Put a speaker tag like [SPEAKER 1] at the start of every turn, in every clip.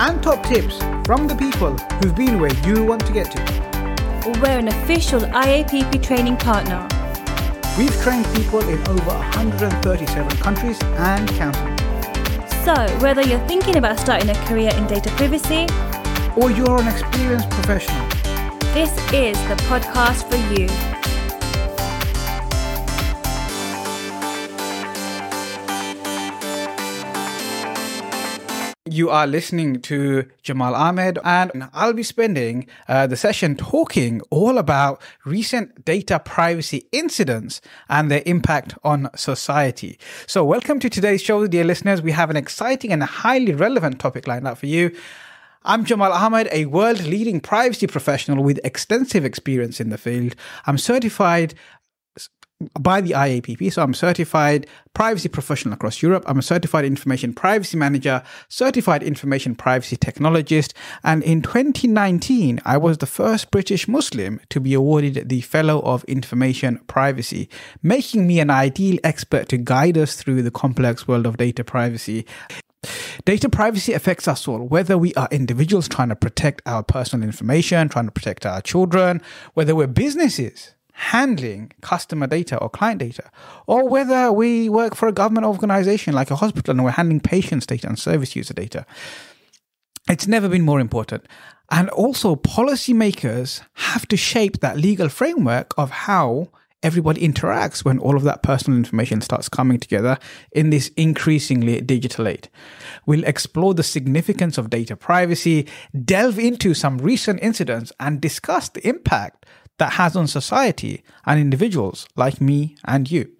[SPEAKER 1] and top tips from the people who've been where you want to get to.
[SPEAKER 2] We're an official IAPP training partner.
[SPEAKER 1] We've trained people in over 137 countries and counting.
[SPEAKER 2] So, whether you're thinking about starting a career in data privacy
[SPEAKER 1] or you're an experienced professional,
[SPEAKER 2] this is the podcast for you.
[SPEAKER 1] You are listening to Jamal Ahmed, and I'll be spending uh, the session talking all about recent data privacy incidents and their impact on society. So, welcome to today's show, dear listeners. We have an exciting and highly relevant topic lined up for you. I'm Jamal Ahmed, a world leading privacy professional with extensive experience in the field. I'm certified by the IAPP. So I'm certified privacy professional across Europe. I'm a certified information privacy manager, certified information privacy technologist. And in 2019, I was the first British Muslim to be awarded the Fellow of Information Privacy, making me an ideal expert to guide us through the complex world of data privacy. Data privacy affects us all, whether we are individuals trying to protect our personal information, trying to protect our children, whether we're businesses handling customer data or client data, or whether we work for a government organization like a hospital and we're handling patients' data and service user data. It's never been more important. And also, policymakers have to shape that legal framework of how everybody interacts when all of that personal information starts coming together in this increasingly digital age. We'll explore the significance of data privacy, delve into some recent incidents, and discuss the impact that has on society and individuals like me and you.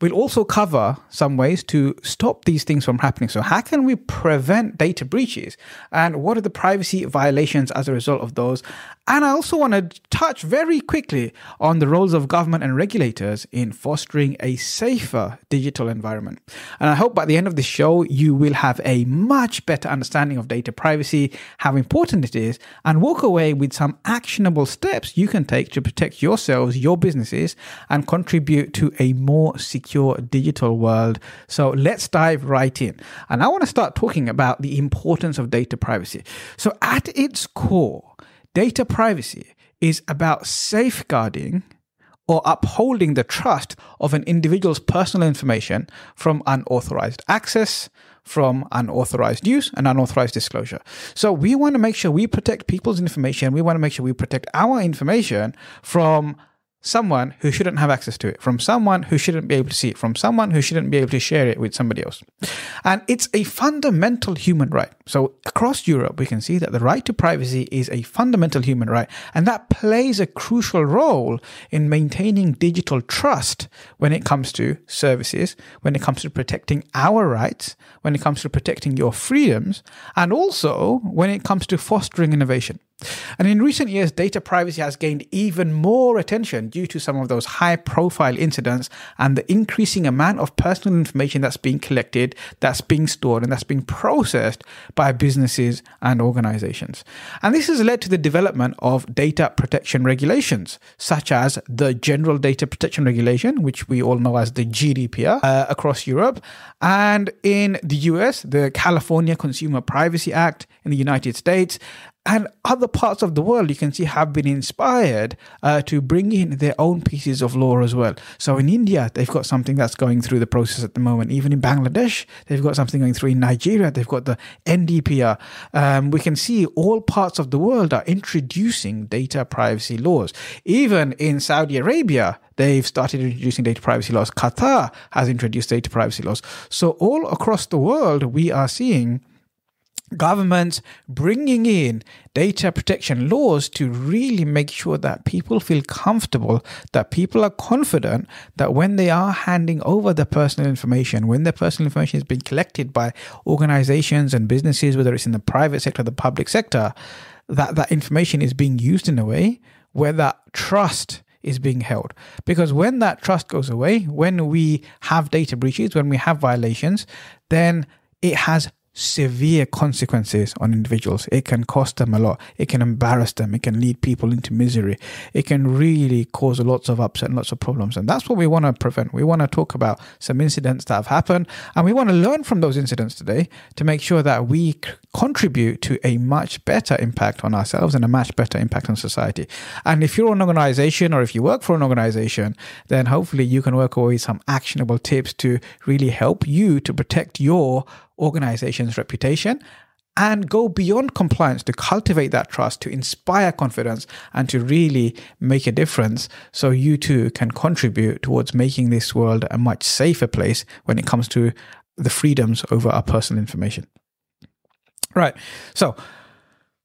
[SPEAKER 1] We'll also cover some ways to stop these things from happening. So, how can we prevent data breaches? And what are the privacy violations as a result of those? And I also want to touch very quickly on the roles of government and regulators in fostering a safer digital environment. And I hope by the end of the show, you will have a much better understanding of data privacy, how important it is, and walk away with some actionable steps you can take to protect yourselves, your businesses, and contribute to a more secure digital world. So let's dive right in. And I want to start talking about the importance of data privacy. So, at its core, Data privacy is about safeguarding or upholding the trust of an individual's personal information from unauthorized access, from unauthorized use and unauthorized disclosure. So we want to make sure we protect people's information. We want to make sure we protect our information from someone who shouldn't have access to it, from someone who shouldn't be able to see it, from someone who shouldn't be able to share it with somebody else. And it's a fundamental human right. So across Europe, we can see that the right to privacy is a fundamental human right, and that plays a crucial role in maintaining digital trust when it comes to services, when it comes to protecting our rights, when it comes to protecting your freedoms, and also when it comes to fostering innovation. And in recent years, data privacy has gained even more attention due to some of those high profile incidents and the increasing amount of personal information that's being collected, that's being stored, and that's being processed by businesses and organizations. And this has led to the development of data protection regulations, such as the General Data Protection Regulation, which we all know as the GDPR uh, across Europe, and in the US, the California Consumer Privacy Act in the United States, and other parts of the world you can see have been inspired uh, to bring in their own pieces of law as well. So in india they've got something that's going through the process at the moment. Even in bangladesh they've got something going through. In nigeria they've got the ndpr um, we can see all parts of the world are introducing data privacy laws. Even in saudi arabia They've started introducing data privacy laws. Qatar has introduced data privacy laws. So, all across the world, we are seeing governments bringing in data protection laws to really make sure that people feel comfortable, that people are confident that when they are handing over their personal information, when their personal information is being collected by organizations and businesses, whether it's in the private sector or the public sector, that that information is being used in a way where that trust is being held. Because when that trust goes away, when we have data breaches, when we have violations, then it has severe consequences on individuals. It can cost them a lot. It can embarrass them. It can lead people into misery. It can really cause lots of upset and lots of problems. And that's what we want to prevent. We want to talk about some incidents that have happened and we want to learn from those incidents today to make sure that we contribute to a much better impact on ourselves and a much better impact on society. And if you're an organization or if you work for an organization, then hopefully you can work away some actionable tips to really help you to protect your organization's reputation and go beyond compliance to cultivate that trust, to inspire confidence, and to really make a difference so you too can contribute towards making this world a much safer place when it comes to the freedoms over our personal information. Right. So,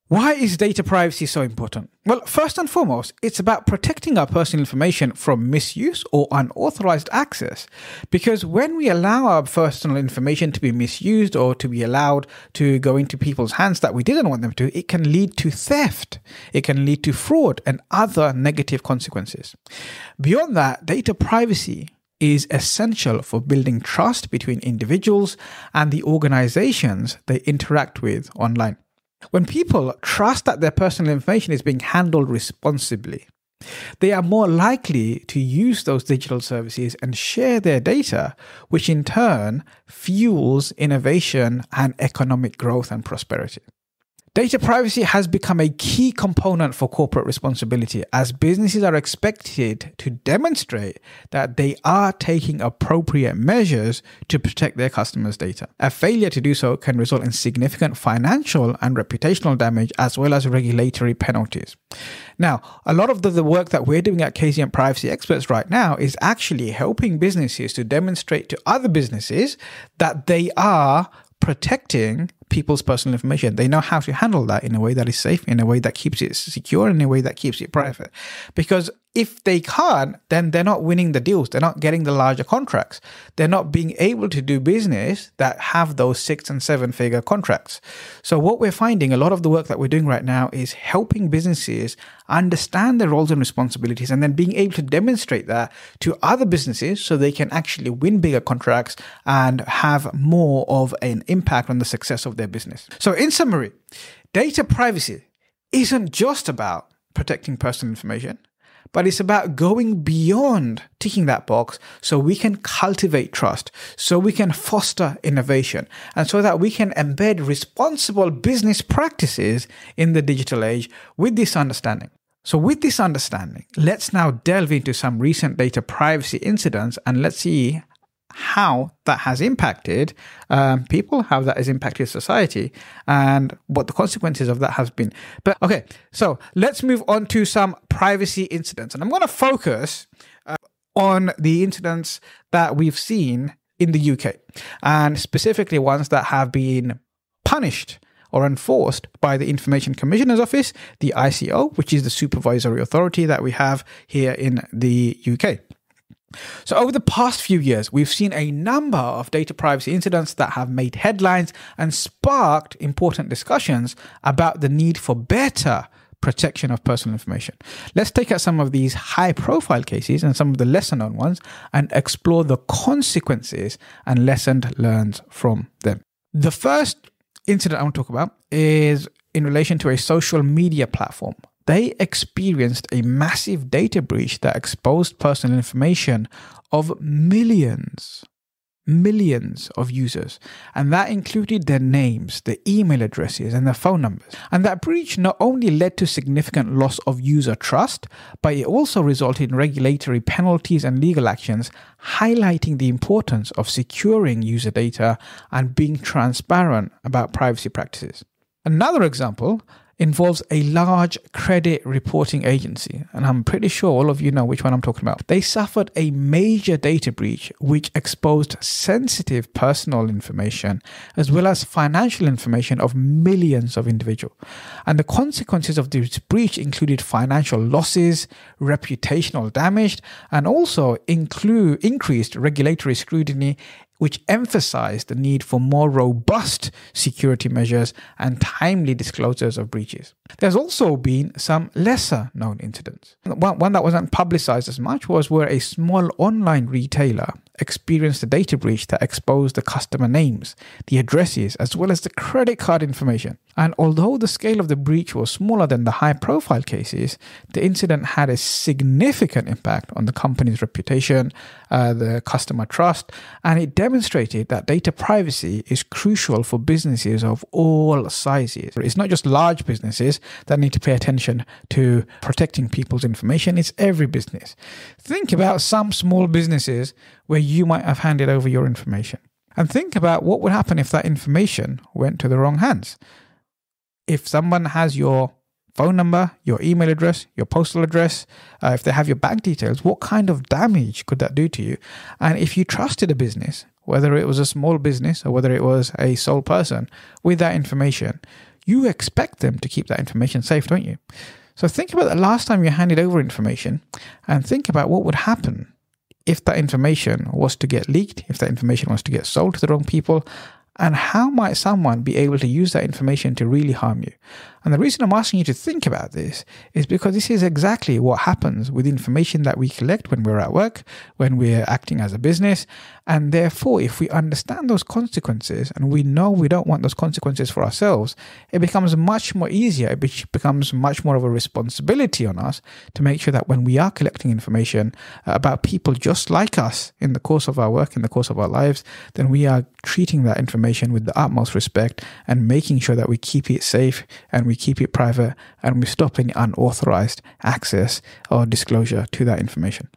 [SPEAKER 1] why is data privacy so important? Well, first and foremost, it's about protecting our personal information from misuse or unauthorized access. Because when we allow our personal information to be misused or to be allowed to go into people's hands that we didn't want them to, it can lead to theft, it can lead to fraud and other negative consequences. Beyond that, data privacy is essential for building trust between individuals and the organizations they interact with online. When people trust that their personal information is being handled responsibly, they are more likely to use those digital services and share their data, which in turn fuels innovation and economic growth and prosperity. Data privacy has become a key component for corporate responsibility as businesses are expected to demonstrate that they are taking appropriate measures to protect their customers' data. A failure to do so can result in significant financial and reputational damage as well as regulatory penalties. Now, a lot of the, the work that we're doing at Kazient Privacy Experts right now is actually helping businesses to demonstrate to other businesses that they are protecting people's personal information. They know how to handle that in a way that is safe, in a way that keeps it secure, in a way that keeps it private. Because if they can't, then they're not winning the deals. They're not getting the larger contracts. They're not being able to do business that have those six and seven figure contracts. So, what we're finding, a lot of the work that we're doing right now is helping businesses understand their roles and responsibilities and then being able to demonstrate that to other businesses so they can actually win bigger contracts and have more of an impact on the success of their business. So, in summary, data privacy isn't just about protecting personal information but it's about going beyond ticking that box so we can cultivate trust, so we can foster innovation, and so that we can embed responsible business practices in the digital age with this understanding. So, with this understanding, let's now delve into some recent data privacy incidents and let's see how that has impacted um, people, how that has impacted society, and what the consequences of that has been. But okay, so let's move on to some privacy incidents, and I'm going to focus uh, on the incidents that we've seen in the UK, and specifically ones that have been punished or enforced by the Information Commissioner's Office, the ICO, which is the supervisory authority that we have here in the UK. So, over the past few years, we've seen a number of data privacy incidents that have made headlines and sparked important discussions about the need for better protection of personal information. Let's take out some of these high profile cases and some of the lesser known ones and explore the consequences and lessons learned from them. The first incident I want to talk about is in relation to a social media platform they experienced a massive data breach that exposed personal information of millions, millions of users. And that included their names, their email addresses, and their phone numbers. And that breach not only led to significant loss of user trust, but it also resulted in regulatory penalties and legal actions, highlighting the importance of securing user data and being transparent about privacy practices. Another example involves a large credit reporting agency, and I'm pretty sure all of you know which one I'm talking about. They suffered a major data breach which exposed sensitive personal information as well as financial information of millions of individuals. And the consequences of this breach included financial losses, reputational damage, and also include increased regulatory scrutiny which emphasized the need for more robust security measures and timely disclosures of breaches. There's also been some lesser known incidents. One that wasn't publicized as much was where a small online retailer experienced a data breach that exposed the customer names, the addresses, as well as the credit card information. And although the scale of the breach was smaller than the high profile cases, the incident had a significant impact on the company's reputation, uh, the customer trust, and it demonstrated that data privacy is crucial for businesses of all sizes. It's not just large businesses that need to pay attention to protecting people's information, it's every business. Think about some small businesses where you might have handed over your information. And think about what would happen if that information went to the wrong hands if someone has your phone number, your email address, your postal address, uh, if they have your bank details, what kind of damage could that do to you? And if you trusted a business, whether it was a small business or whether it was a sole person, with that information, you expect them to keep that information safe, don't you? So think about the last time you handed over information and think about what would happen if that information was to get leaked, if that information was to get sold to the wrong people, and how might someone be able to use that information to really harm you? And the reason I'm asking you to think about this is because this is exactly what happens with information that we collect when we're at work, when we're acting as a business. And therefore, if we understand those consequences and we know we don't want those consequences for ourselves, it becomes much more easier. It becomes much more of a responsibility on us to make sure that when we are collecting information uh, about people just like us in the course of our work, in the course of our lives, then we are treating that information with the utmost respect and making sure that we keep it safe and we keep it private, and we stop any unauthorized access or disclosure to that information.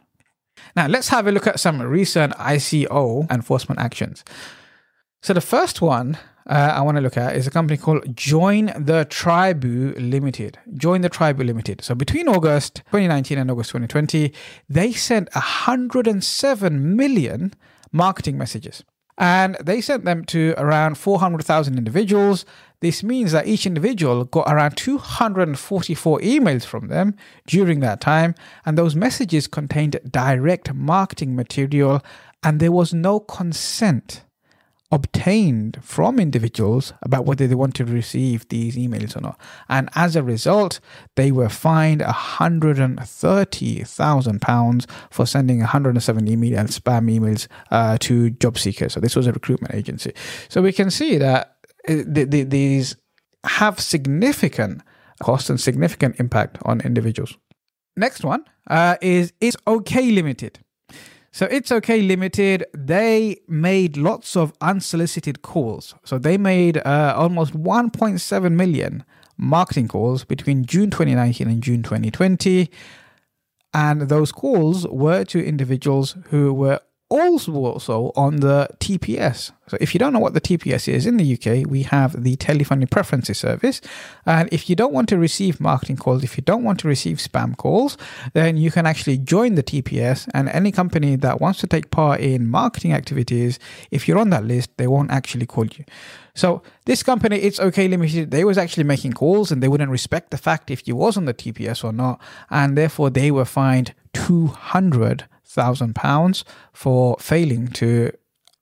[SPEAKER 1] Now, let's have a look at some recent ICO enforcement actions. So, the first one uh, I want to look at is a company called Join the Triboo Limited. Join the Triboo Limited. So, between August 2019 and August 2020, they sent 107 million marketing messages. And they sent them to around 400,000 individuals. This means that each individual got around 244 emails from them during that time. And those messages contained direct marketing material, and there was no consent obtained from individuals about whether they want to receive these emails or not. And as a result, they were fined £130,000 for sending 107 email and spam emails uh, to job seekers. So this was a recruitment agency. So we can see that uh, these have significant cost and significant impact on individuals. Next one uh, is OK Limited. So it's okay limited. They made lots of unsolicited calls. So they made uh, almost 1.7 million marketing calls between June 2019 and June 2020. And those calls were to individuals who were also on the TPS. So, if you don't know what the TPS is in the UK, we have the telephony preferences service. And if you don't want to receive marketing calls, if you don't want to receive spam calls, then you can actually join the TPS. And any company that wants to take part in marketing activities, if you're on that list, they won't actually call you. So this company, it's okay limited. They was actually making calls, and they wouldn't respect the fact if you was on the TPS or not, and therefore they were fined two hundred thousand pounds for failing to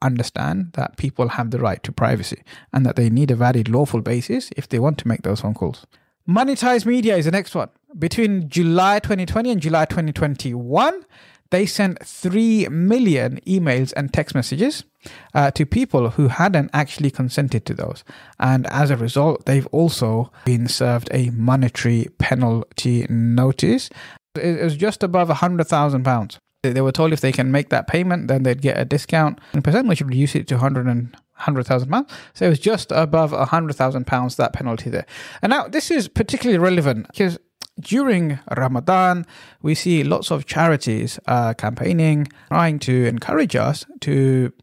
[SPEAKER 1] understand that people have the right to privacy and that they need a valid lawful basis if they want to make those phone calls. Monetized Media is the next one. Between July 2020 and July 2021, they sent 3 million emails and text messages uh, to people who hadn't actually consented to those. And as a result, they've also been served a monetary penalty notice. It was just above £100,000. They were told if they can make that payment, then they'd get a discount and percent, which would reduce it to 100 and 100,000 pounds. So it was just above 100,000 pounds that penalty there. And now this is particularly relevant because during Ramadan, we see lots of charities uh, campaigning, trying to encourage us to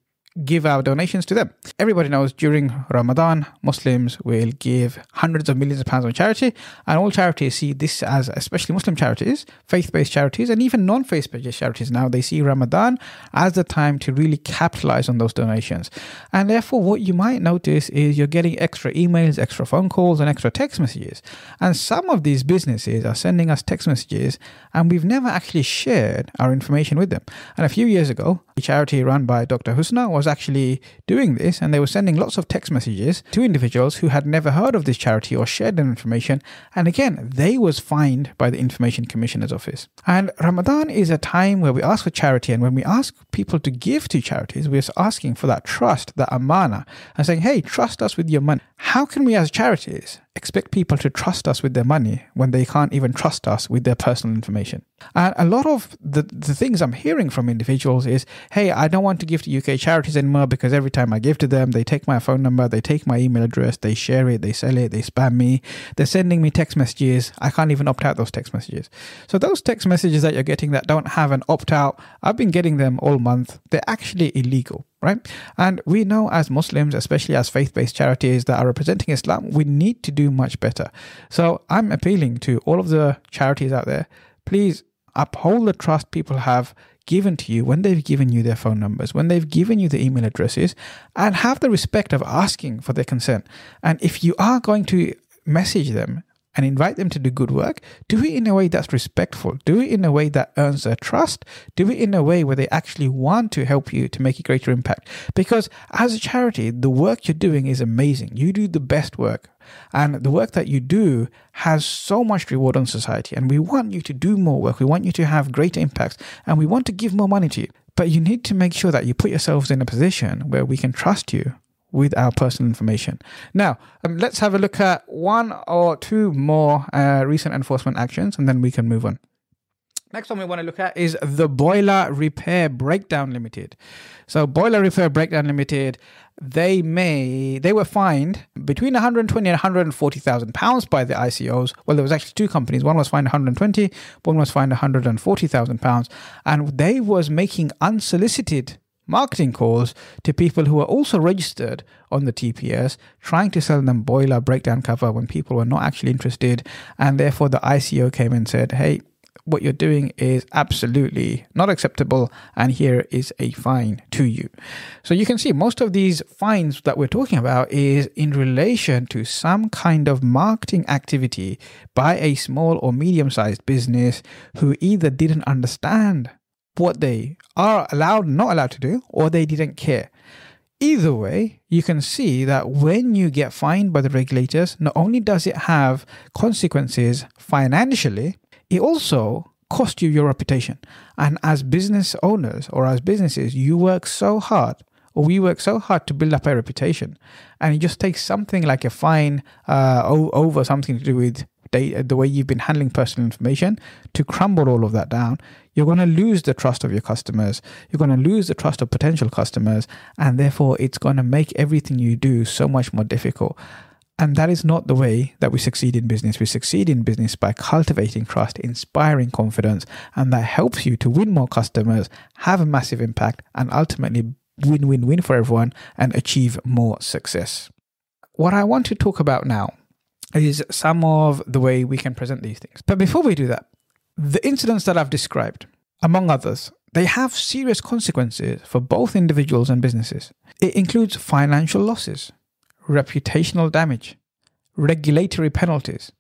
[SPEAKER 1] give our donations to them. Everybody knows during Ramadan, Muslims will give hundreds of millions of pounds on charity, and all charities see this as, especially Muslim charities, faith based charities, and even non faith based charities now, they see Ramadan as the time to really capitalize on those donations. And therefore, what you might notice is you're getting extra emails, extra phone calls, and extra text messages. And some of these businesses are sending us text messages, and we've never actually shared our information with them. And a few years ago, a charity run by Dr. Husna was actually doing this, and they were sending lots of text messages to individuals who had never heard of this charity or shared their information. And again, they was fined by the Information Commissioner's Office. And Ramadan is a time where we ask for charity, and when we ask people to give to charities, we're asking for that trust, that amana, and saying, "Hey, trust us with your money." How can we, as charities, expect people to trust us with their money when they can't even trust us with their personal information. And a lot of the, the things I'm hearing from individuals is, hey, I don't want to give to UK charities anymore because every time I give to them, they take my phone number, they take my email address, they share it, they sell it, they spam me, they're sending me text messages. I can't even opt out those text messages. So those text messages that you're getting that don't have an opt out, I've been getting them all month. They're actually illegal right? And we know as Muslims, especially as faith based charities that are representing Islam, we need to do much better. So I'm appealing to all of the charities out there please uphold the trust people have given to you when they've given you their phone numbers, when they've given you the email addresses, and have the respect of asking for their consent. And if you are going to message them and invite them to do good work, do it in a way that's respectful. Do it in a way that earns their trust. Do it in a way where they actually want to help you to make a greater impact. Because as a charity, the work you're doing is amazing. You do the best work. And the work that you do has so much reward on society. And we want you to do more work. We want you to have greater impacts. And we want to give more money to you. But you need to make sure that you put yourselves in a position where we can trust you with our personal information. Now, um, let's have a look at one or two more uh, recent enforcement actions and then we can move on. Next one we want to look at is the Boiler Repair Breakdown Limited. So, Boiler Repair Breakdown Limited, they may they were fined between 120 and 140,000 pounds by the ICOs. Well, there was actually two companies. One was fined 120, one was fined 140,000 pounds, and they was making unsolicited marketing calls to people who are also registered on the TPS, trying to sell them boiler breakdown cover when people were not actually interested. And therefore, the ICO came and said, hey, what you're doing is absolutely not acceptable, and here is a fine to you. So you can see most of these fines that we're talking about is in relation to some kind of marketing activity by a small or medium sized business who either didn't understand what they are allowed not allowed to do, or they didn't care. Either way, you can see that when you get fined by the regulators, not only does it have consequences financially, it also costs you your reputation. And as business owners or as businesses, you work so hard or we work so hard to build up a reputation. And it just takes something like a fine uh, over something to do with data, the way you've been handling personal information to crumble all of that down, you're going to lose the trust of your customers. You're going to lose the trust of potential customers. And therefore, it's going to make everything you do so much more difficult. And that is not the way that we succeed in business. We succeed in business by cultivating trust, inspiring confidence, and that helps you to win more customers, have a massive impact, and ultimately win win win for everyone and achieve more success. What I want to talk about now is some of the way we can present these things. But before we do that, the incidents that I've described, among others, they have serious consequences for both individuals and businesses. It includes financial losses, reputational damage, regulatory penalties.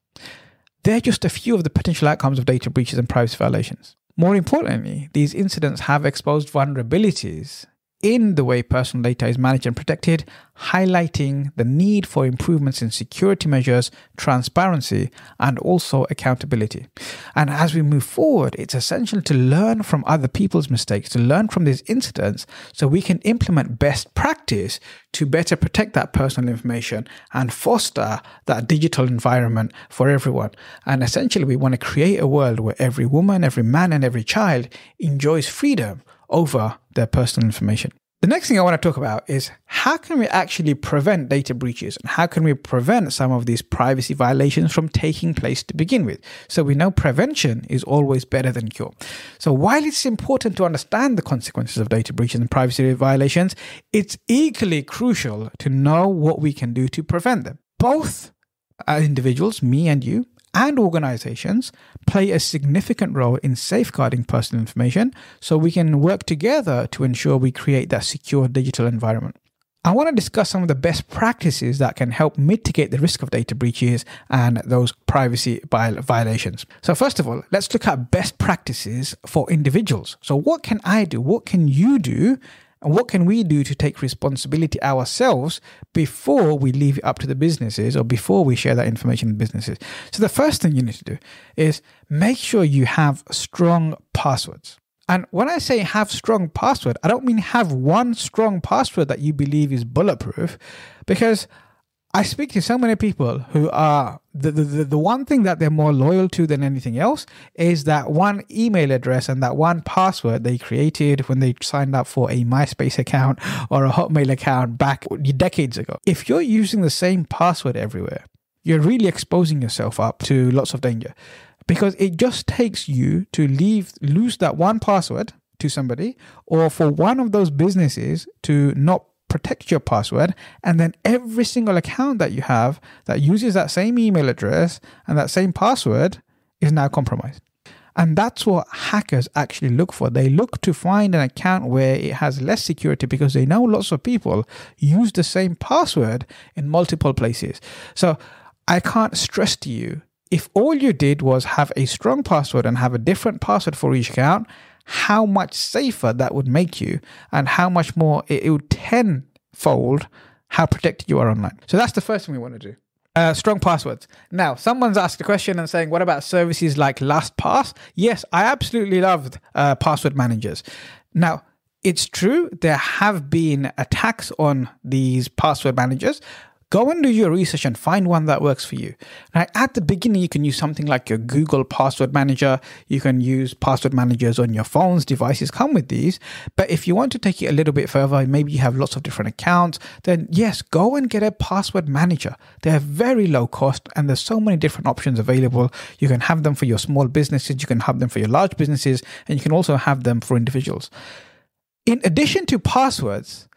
[SPEAKER 1] They're just a few of the potential outcomes of data breaches and privacy violations. More importantly, these incidents have exposed vulnerabilities in the way personal data is managed and protected, highlighting the need for improvements in security measures, transparency, and also accountability. And as we move forward, it's essential to learn from other people's mistakes, to learn from these incidents, so we can implement best practice to better protect that personal information and foster that digital environment for everyone. And essentially, we want to create a world where every woman, every man, and every child enjoys freedom over their personal information. The next thing I want to talk about is how can we actually prevent data breaches and how can we prevent some of these privacy violations from taking place to begin with? So we know prevention is always better than cure. So while it's important to understand the consequences of data breaches and privacy violations, it's equally crucial to know what we can do to prevent them. Both uh, individuals, me and you, and organizations play a significant role in safeguarding personal information so we can work together to ensure we create that secure digital environment. I want to discuss some of the best practices that can help mitigate the risk of data breaches and those privacy violations. So, first of all, let's look at best practices for individuals. So, what can I do? What can you do? And what can we do to take responsibility ourselves before we leave it up to the businesses or before we share that information with businesses? So, the first thing you need to do is make sure you have strong passwords. And when I say have strong password, I don't mean have one strong password that you believe is bulletproof, because I speak to so many people who are the, the, the one thing that they're more loyal to than anything else is that one email address and that one password they created when they signed up for a MySpace account or a Hotmail account back decades ago. If you're using the same password everywhere, you're really exposing yourself up to lots of danger because it just takes you to leave lose that one password to somebody or for one of those businesses to not protect your password and then every single account that you have that uses that same email address and that same password is now compromised and that's what hackers actually look for. They look to find an account where it has less security because they know lots of people use the same password in multiple places. So I can't stress to you if all you did was have a strong password and have a different password for each account, how much safer that would make you and how much more it, it would tenfold how protected you are online. So that's the first thing we want to do. Uh, strong passwords. Now, someone's asked a question and saying, what about services like LastPass? Yes, I absolutely loved uh, password managers. Now, it's true, there have been attacks on these password managers, Go and do your research and find one that works for you. Now, at the beginning, you can use something like your Google Password Manager. You can use password managers on your phones, devices come with these. But if you want to take it a little bit further, maybe you have lots of different accounts, then yes, go and get a password manager. They're very low cost and there's so many different options available. You can have them for your small businesses, you can have them for your large businesses, and you can also have them for individuals. In addition to passwords,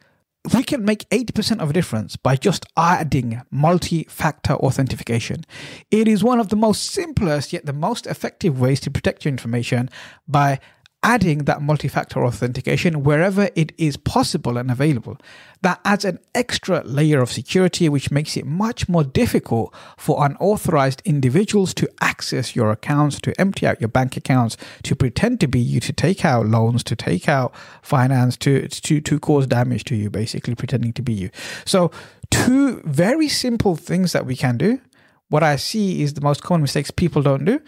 [SPEAKER 1] we can make 80% of a difference by just adding multi factor authentication. It is one of the most simplest yet the most effective ways to protect your information by adding that multi factor authentication wherever it is possible and available. That adds an extra layer of security, which makes it much more difficult for unauthorized individuals to access your accounts, to empty out your bank accounts, to pretend to be you, to take out loans, to take out finance, to, to, to cause damage to you, basically pretending to be you. So, two very simple things that we can do. What I see is the most common mistakes people don't do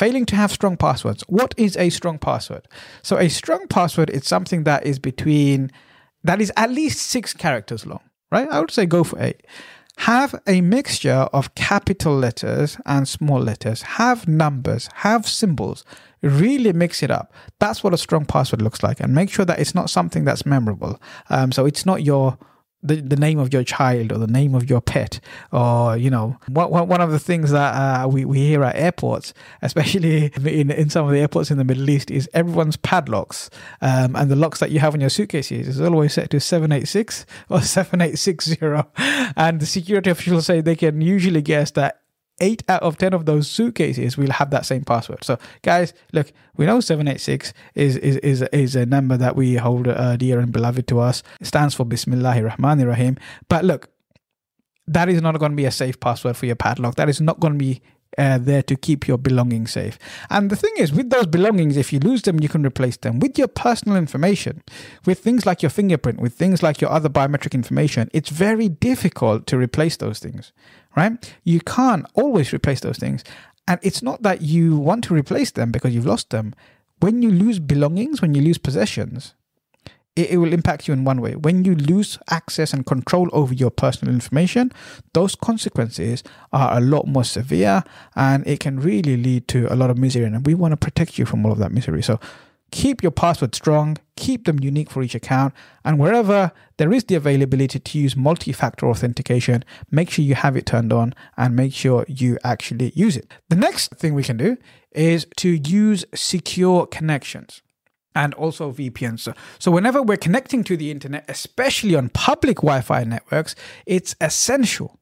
[SPEAKER 1] Failing to have strong passwords. What is a strong password? So a strong password is something that is between that is at least six characters long, right? I would say go for eight. Have a mixture of capital letters and small letters. Have numbers, have symbols. Really mix it up. That's what a strong password looks like. And make sure that it's not something that's memorable. Um, so it's not your the, the name of your child or the name of your pet or you know one, one of the things that uh, we, we hear at airports especially in, in some of the airports in the middle east is everyone's padlocks. Um, and the locks that you have on your suitcases is always set to 786 or 7860 and the security officials say they can usually guess that eight out of 10 of those suitcases will have that same password. So, guys, look, we know 786 is, is, is, is a number that we hold uh, dear and beloved to us. It stands for Bismillahir Rahmanir Rahim. But look, that is not going to be a safe password for your padlock. That is not going to be uh, there to keep your belongings safe. And the thing is, with those belongings, if you lose them, you can replace them. With your personal information, with things like your fingerprint, with things like your other biometric information, it's very difficult to replace those things right? You can't always replace those things. And it's not that you want to replace them because you've lost them. When you lose belongings, when you lose possessions, it, it, will impact you in one way. When you lose access and control over your personal information, those consequences are a lot more severe and it can really lead to a lot of misery. And we want to protect you from all of that misery. So keep your password strong, keep them unique for each account, and wherever there is the availability to use multi factor authentication, make sure you have it turned on and make sure you actually use it. The next thing we can do is to use secure connections and also VPNs. So, whenever we're connecting to the internet, especially on public Wi Fi networks, it's essential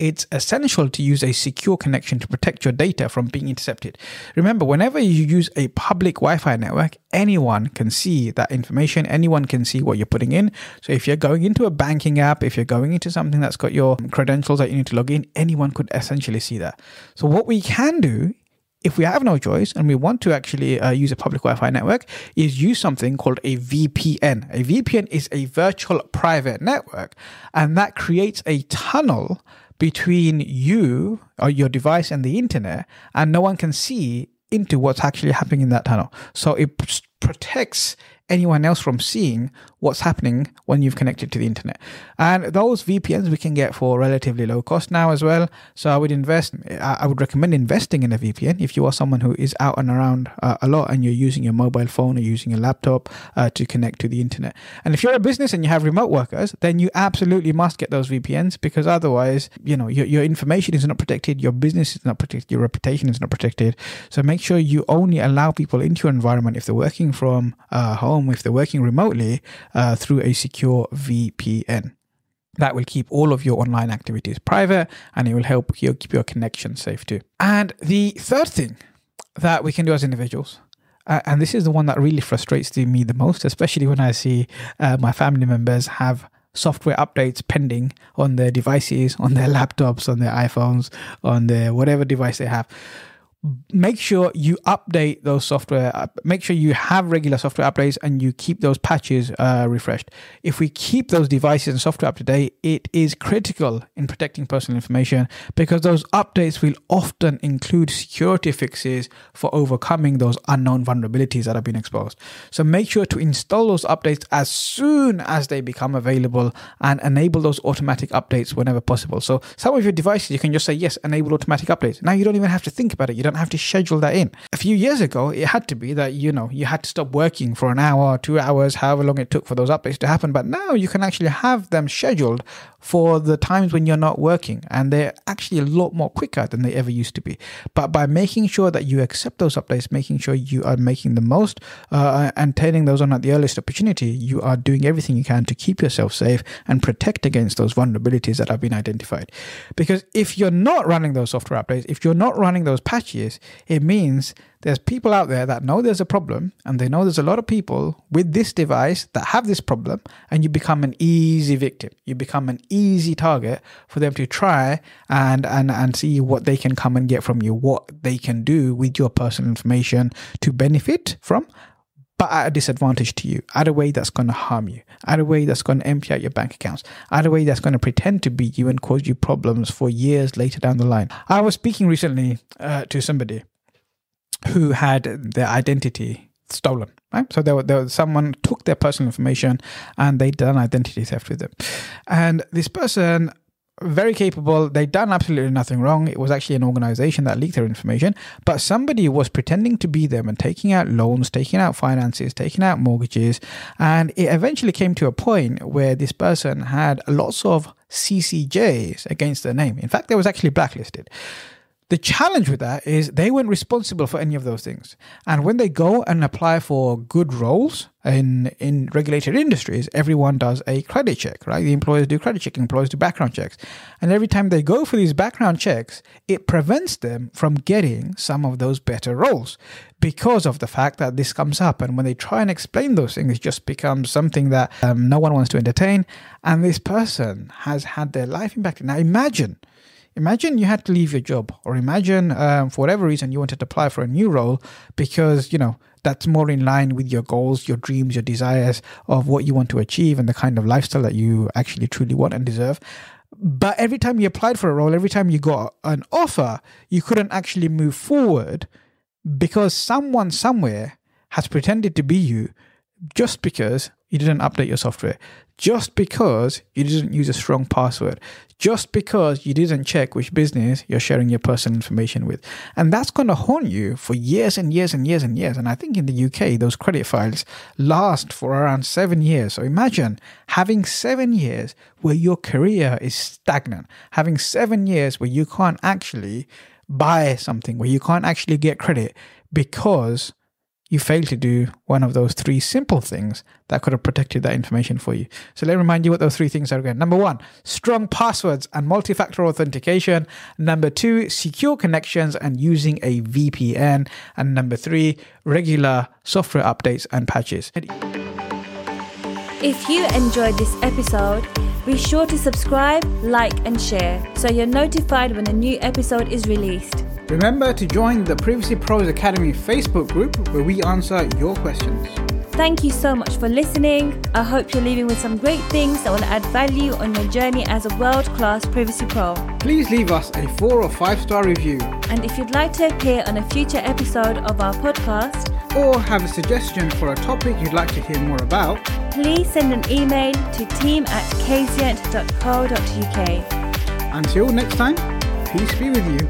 [SPEAKER 1] it's essential to use a secure connection to protect your data from being intercepted. Remember, whenever you use a public Wi Fi network, anyone can see that information, anyone can see what you're putting in. So if you're going into a banking app, if you're going into something that's got your credentials that you need to log in, anyone could essentially see that. So what we can do if we have no choice and we want to actually uh, use a public Wi Fi network, is use something called a VPN. A VPN is a virtual private network, and that creates a tunnel between you or your device and the internet, and no one can see into what's actually happening in that tunnel. So it protects anyone else from seeing what's happening when you've connected to the internet. And those VPNs we can get for relatively low cost now as well. So I would invest, I would recommend investing in a VPN if you are someone who is out and around uh, a lot and you're using your mobile phone or using your laptop uh, to connect to the internet. And if you're a business and you have remote workers, then you absolutely must get those VPNs because otherwise, you know, your, your information is not protected, your business is not protected, your reputation is not protected. So make sure you only allow people into your environment if they're working from uh, home, if they're working remotely, uh, through a secure VPN. That will keep all of your online activities private and it will help you keep your connection safe too. And the third thing that we can do as individuals uh, and this is the one that really frustrates me the most, especially when I see uh, my family members have software updates pending on their devices, on their laptops, on their iPhones, on their whatever device they have make sure you update those software make sure you have regular software updates and you keep those patches uh, refreshed. If we keep those devices and software up to date it is critical in protecting personal information because those updates will often include security fixes for overcoming those unknown vulnerabilities that have been exposed. So make sure to install those updates as soon as they become available and enable those automatic updates whenever possible. So some of your devices you can just say yes enable automatic updates. Now you don't even have to think about it. You don't don't have to schedule that in. A few years ago, it had to be that, you know, you had to stop working for an hour, two hours, however long it took for those updates to happen. But now you can actually have them scheduled for the times when you're not working. And they're actually a lot more quicker than they ever used to be. But by making sure that you accept those updates, making sure you are making the most uh, and turning those on at the earliest opportunity, you are doing everything you can to keep yourself safe and protect against those vulnerabilities that have been identified. Because if you're not running those software updates, if you're not running those patches, it means there's people out there that know there's a problem and they know there's a lot of people with this device that have this problem and you become an easy victim. You become an easy target for them to try and, and, and see what they can come and get from you, what they can do with your personal information to benefit from but at a disadvantage to you, at a way that's going to harm you, at a way that's going to empty out your bank accounts, at a way that's going to pretend to be you and cause you problems for years later down the line. I was speaking recently uh, to somebody who had their identity stolen. Right, so there, there was someone took their personal information and they done identity theft with them, and this person very capable. They'd done absolutely nothing wrong. It was actually an organization that leaked their information, but somebody was pretending to be them and taking out loans, taking out finances, taking out mortgages. And it eventually came to a point where this person had lots of CCJs against their name. In fact, they was actually blacklisted. The challenge with that is they weren't responsible for any of those things. And when they go and apply for good roles in, in regulated industries, everyone does a credit check, right? The employers do credit checking, employers do background checks. And every time they go for these background checks, it prevents them from getting some of those better roles because of the fact that this comes up. And when they try and explain those things, it just becomes something that um, no one wants to entertain. And this person has had their life impacted. Now imagine imagine you had to leave your job or imagine um, for whatever reason you wanted to apply for a new role because you know that's more in line with your goals your dreams your desires of what you want to achieve and the kind of lifestyle that you actually truly want and deserve. But every time you applied for a role every time you got an offer you couldn't actually move forward because someone somewhere has pretended to be you just because you didn't update your software, just because you didn't use a strong password, just because you didn't check which business you're sharing your personal information with. And that's going to haunt you for years and years and years and years. And I think in the UK, those credit files last for around seven years. So imagine having seven years where your career is stagnant, having seven years where you can't actually buy something, where you can't actually get credit because you failed to do one of those three simple things that could have protected that information for you. So let me remind you what those three things are again. Number one, strong passwords and multi factor authentication. Number two, secure connections and using a VPN. And number three, regular software updates and patches.
[SPEAKER 2] If you enjoyed this episode, be sure to subscribe, like, and share so you're notified when a new episode is released.
[SPEAKER 1] Remember to join the Privacy Pros Academy Facebook group where we answer your questions.
[SPEAKER 2] Thank you so much for listening. I hope you're leaving with some great things that will add value on your journey as a world class privacy pro.
[SPEAKER 1] Please leave us a four or five star review.
[SPEAKER 2] And if you'd like to appear on a future episode of our podcast,
[SPEAKER 1] or have a suggestion for a topic you'd like to hear more about,
[SPEAKER 2] please send an email to team at kazient.co.uk.
[SPEAKER 1] Until next time, peace be with you.